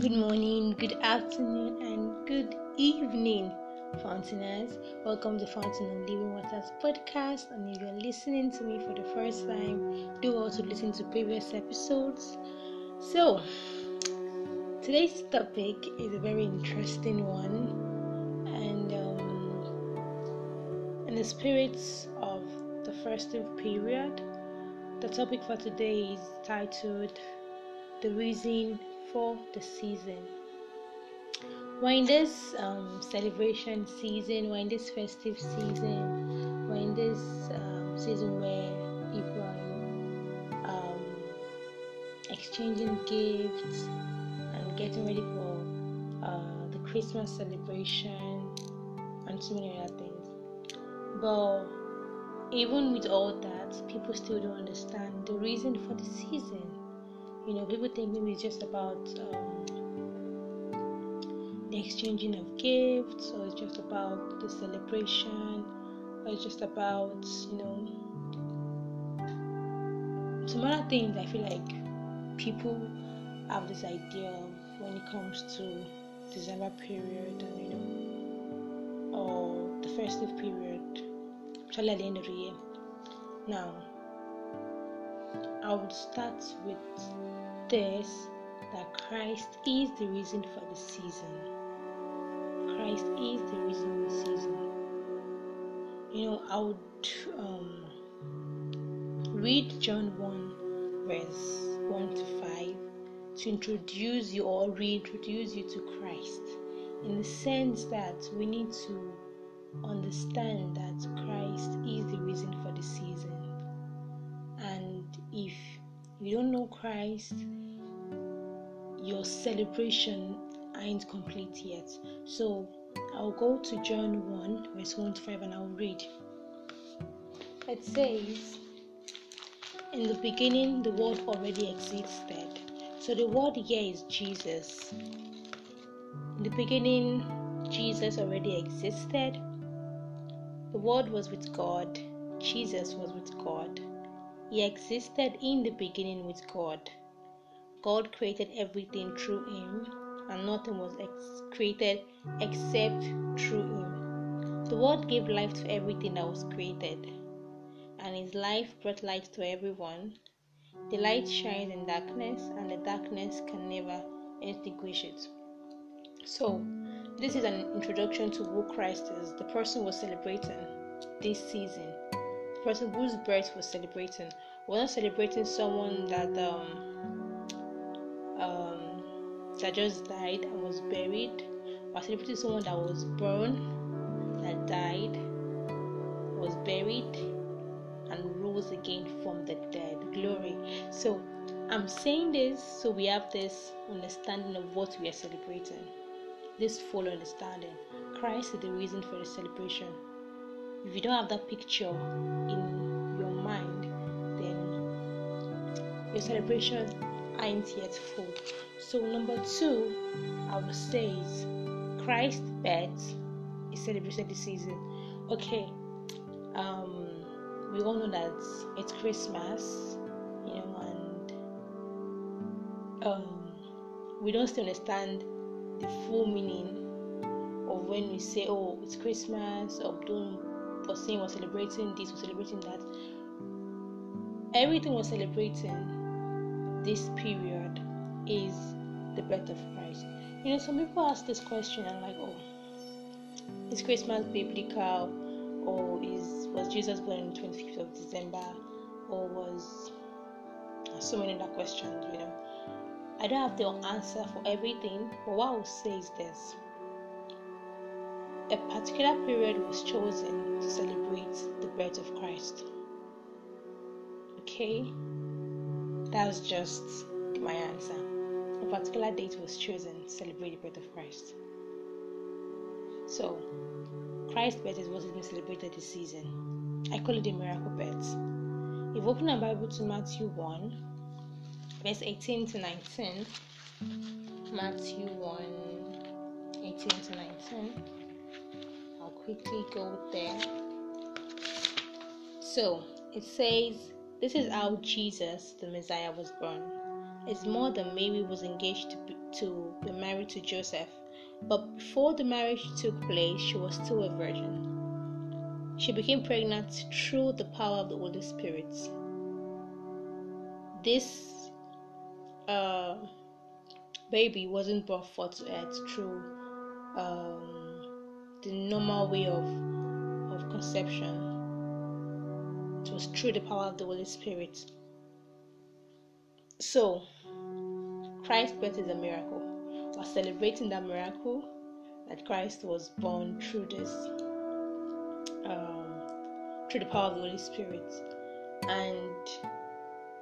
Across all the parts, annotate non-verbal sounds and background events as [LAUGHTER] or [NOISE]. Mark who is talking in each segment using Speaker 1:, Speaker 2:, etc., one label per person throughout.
Speaker 1: Good morning, good afternoon, and good evening, Fountainers. Welcome to Fountain of Living Waters podcast. And if you're listening to me for the first time, do also listen to previous episodes. So, today's topic is a very interesting one, and um, in the spirits of the festive period, the topic for today is titled The Reason for the season. We're in this um, celebration season, we're in this festive season, we're in this um, season where people are um, exchanging gifts and getting ready for uh, the Christmas celebration and so many other things. But even with all that, people still don't understand the reason for the season you know, people think maybe it's just about um, the exchanging of gifts, or it's just about the celebration, or it's just about, you know, some other things. I feel like people have this idea of when it comes to December period, and you know, or the festive period, especially at the end of the year. Now, I would start with this that Christ is the reason for the season. Christ is the reason for the season. You know, I would um, read John 1, verse 1 to 5 to introduce you or reintroduce you to Christ in the sense that we need to understand that Christ is the reason for the season. And if you don't know Christ, your celebration ain't complete yet. So I'll go to John 1, verse 1 to 5, and I'll read. It says, In the beginning, the Word already existed. So the Word here is Jesus. In the beginning, Jesus already existed. The Word was with God. Jesus was with God. He existed in the beginning with God. God created everything through him, and nothing was ex- created except through him. The Word gave life to everything that was created, and his life brought light to everyone. The light shines in darkness, and the darkness can never extinguish it. So, this is an introduction to who Christ is, the person we're celebrating this season person whose birth was celebrating. We're not celebrating someone that um, um, that just died and was buried. We're celebrating someone that was born, that died, was buried, and rose again from the dead. Glory. So I'm saying this so we have this understanding of what we are celebrating. This full understanding. Christ is the reason for the celebration if you don't have that picture in your mind, then your celebration ain't yet full. So, number two, I would say is Christ birth is celebrated this season. Okay, um, we all know that it's Christmas, you know, and um, we don't still understand the full meaning of when we say, "Oh, it's Christmas," or "Don't for saying we're celebrating this, we're celebrating that. Everything we're celebrating this period is the birth of Christ. You know, some people ask this question and like, oh, is Christmas biblical, or is was Jesus born on the 25th of December, or was so many other questions? You know, I don't have the answer for everything, but what I will say is this a particular period was chosen to celebrate the birth of Christ. Okay, that's just my answer. A particular date was chosen to celebrate the birth of Christ. So, Christ's birth is what is being celebrated this season. I call it the miracle birth. If you open our Bible to Matthew 1, verse 18 to 19, Matthew 1, 18 to 19 quickly go there. So it says, This is how Jesus, the Messiah, was born. More than Mary was engaged to, to be married to Joseph. But before the marriage took place, she was still a virgin. She became pregnant through the power of the Holy Spirit. This uh, baby wasn't brought forth to earth through um, the normal way of, of conception. It was through the power of the Holy Spirit. So, Christ's birth is a miracle. We're celebrating that miracle that Christ was born through this, um, through the power of the Holy Spirit, and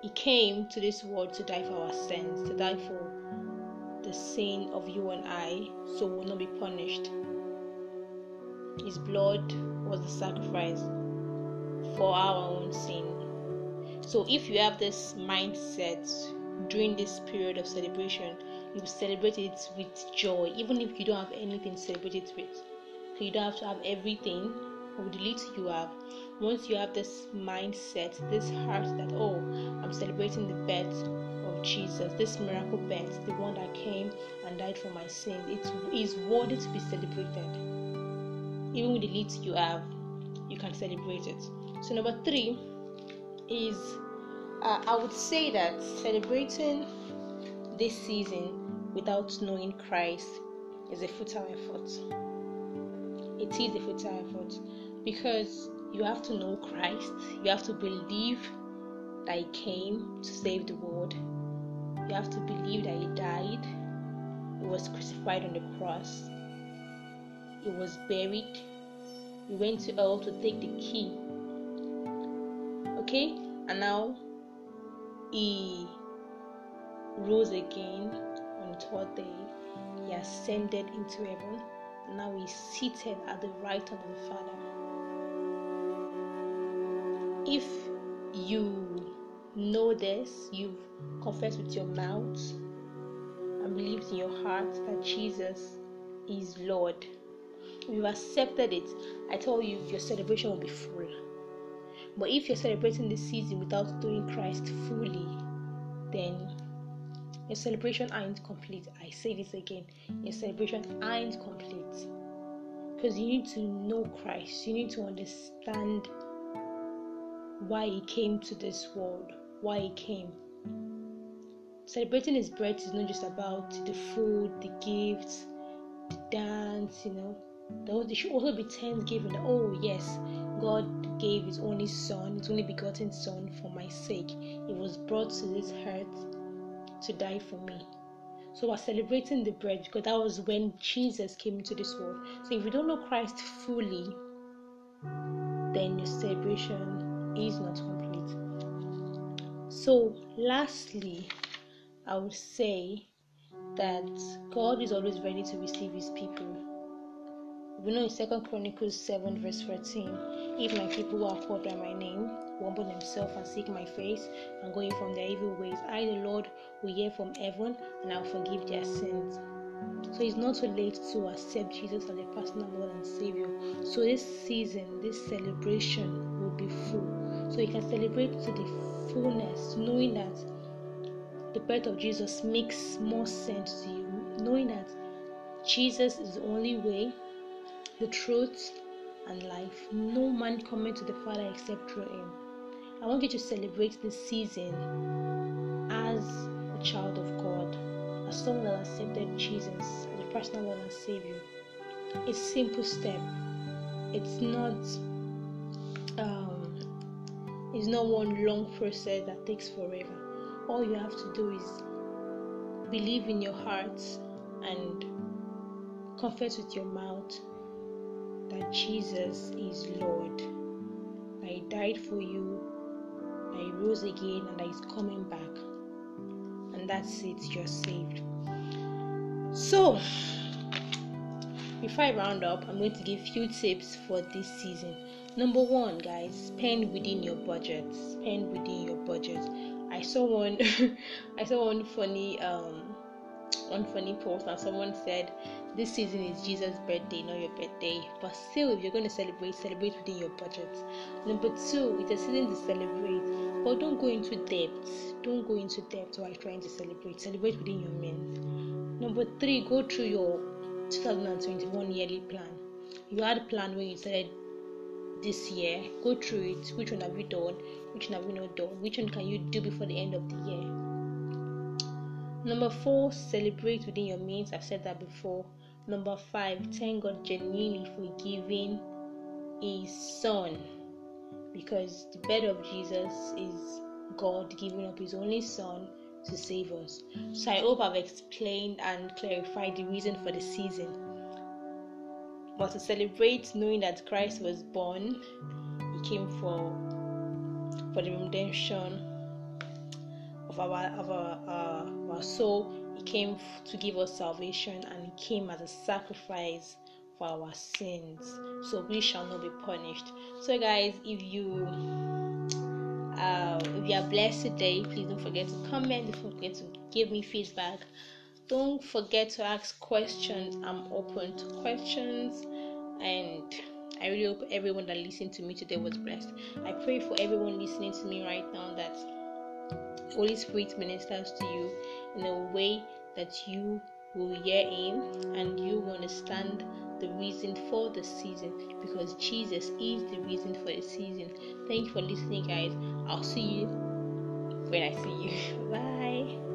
Speaker 1: He came to this world to die for our sins, to die for the sin of you and I, so we will not be punished. His blood was the sacrifice for our own sin. So if you have this mindset during this period of celebration, you celebrate it with joy, even if you don't have anything to celebrate it with. So you don't have to have everything with the little you have. Once you have this mindset, this heart that oh, I'm celebrating the birth of Jesus, this miracle birth, the one that came and died for my sins, it is worthy to be celebrated. Even with the little you have, you can celebrate it. So number three is uh, I would say that celebrating this season without knowing Christ is a futile effort. It is a futile effort because you have to know Christ, you have to believe that He came to save the world, you have to believe that He died, He was crucified on the cross, He was buried, He went to hell to take the key. Okay, and now He rose again on the third day. He ascended into heaven. Now he's seated at the right hand of the Father. If you know this, you've confessed with your mouth and believed in your heart that Jesus is Lord. You've accepted it, I tell you your celebration will be full. But if you're celebrating this season without doing Christ fully, then your celebration ain't complete. I say this again. Your celebration ain't complete. Because you need to know Christ. You need to understand why He came to this world, why He came. Celebrating His birth is not just about the food, the gifts, the dance, you know. There should also be thanksgiving. Oh, yes, God gave His only Son, His only begotten Son, for my sake. He was brought to this earth to die for me. So we're celebrating the bread because that was when Jesus came into this world. So if you don't know Christ fully, then your celebration is not complete. So lastly, I would say that God is always ready to receive his people. We know in Second Chronicles 7 verse 14, if my people who are called by my name humble themselves and seek my face and go in from their evil ways, I the Lord will hear from heaven and I'll forgive their sins. So it's not too late to accept Jesus as a personal Lord and Savior. So this season, this celebration will be full. So you can celebrate to the fullness, knowing that the birth of Jesus makes more sense to you, knowing that Jesus is the only way, the truth, and life. No man coming to the Father except through Him. I want you to celebrate this season as a child of God, as someone that accepted Jesus as a personal Lord and Savior. It's simple step. It's not. Um, it's not one long process that takes forever. All you have to do is believe in your heart and confess with your mouth that Jesus is Lord, I died for you, I rose again, and He's coming back. And that's it, you're saved. So, before I round up, I'm going to give few tips for this season. Number one, guys, spend within your budget. Spend within your budget. I saw one, [LAUGHS] I saw one funny, um, one funny post, and someone said this season is Jesus' birthday, not your birthday. But still, if you're going to celebrate, celebrate within your budget. Number two, it's a season to celebrate, but don't go into debt. Don't go into debt while trying to celebrate. Celebrate within your means. Number three, go through your 2021 yearly plan. You had a plan when you started this year. Go through it. Which one have you done? Which one have you not done? Which one can you do before the end of the year? Number four, celebrate within your means. I've said that before. Number five, thank God genuinely for giving His Son because the bed of Jesus is God giving up His only Son to save us. So I hope I've explained and clarified the reason for the season. But to celebrate knowing that Christ was born, He came for for the redemption of our of our, uh, our soul. He came to give us salvation, and He came as a sacrifice for our sins, so we shall not be punished. So, guys, if you uh, if you are blessed today, please don't forget to comment. Don't forget to give me feedback. Don't forget to ask questions. I'm open to questions, and I really hope everyone that listened to me today was blessed. I pray for everyone listening to me right now that Holy Spirit ministers to you in a way that you will hear Him and you will understand the reason for the season because Jesus is the reason for the season. Thank you for listening, guys. I'll see you when I see you. [LAUGHS] Bye.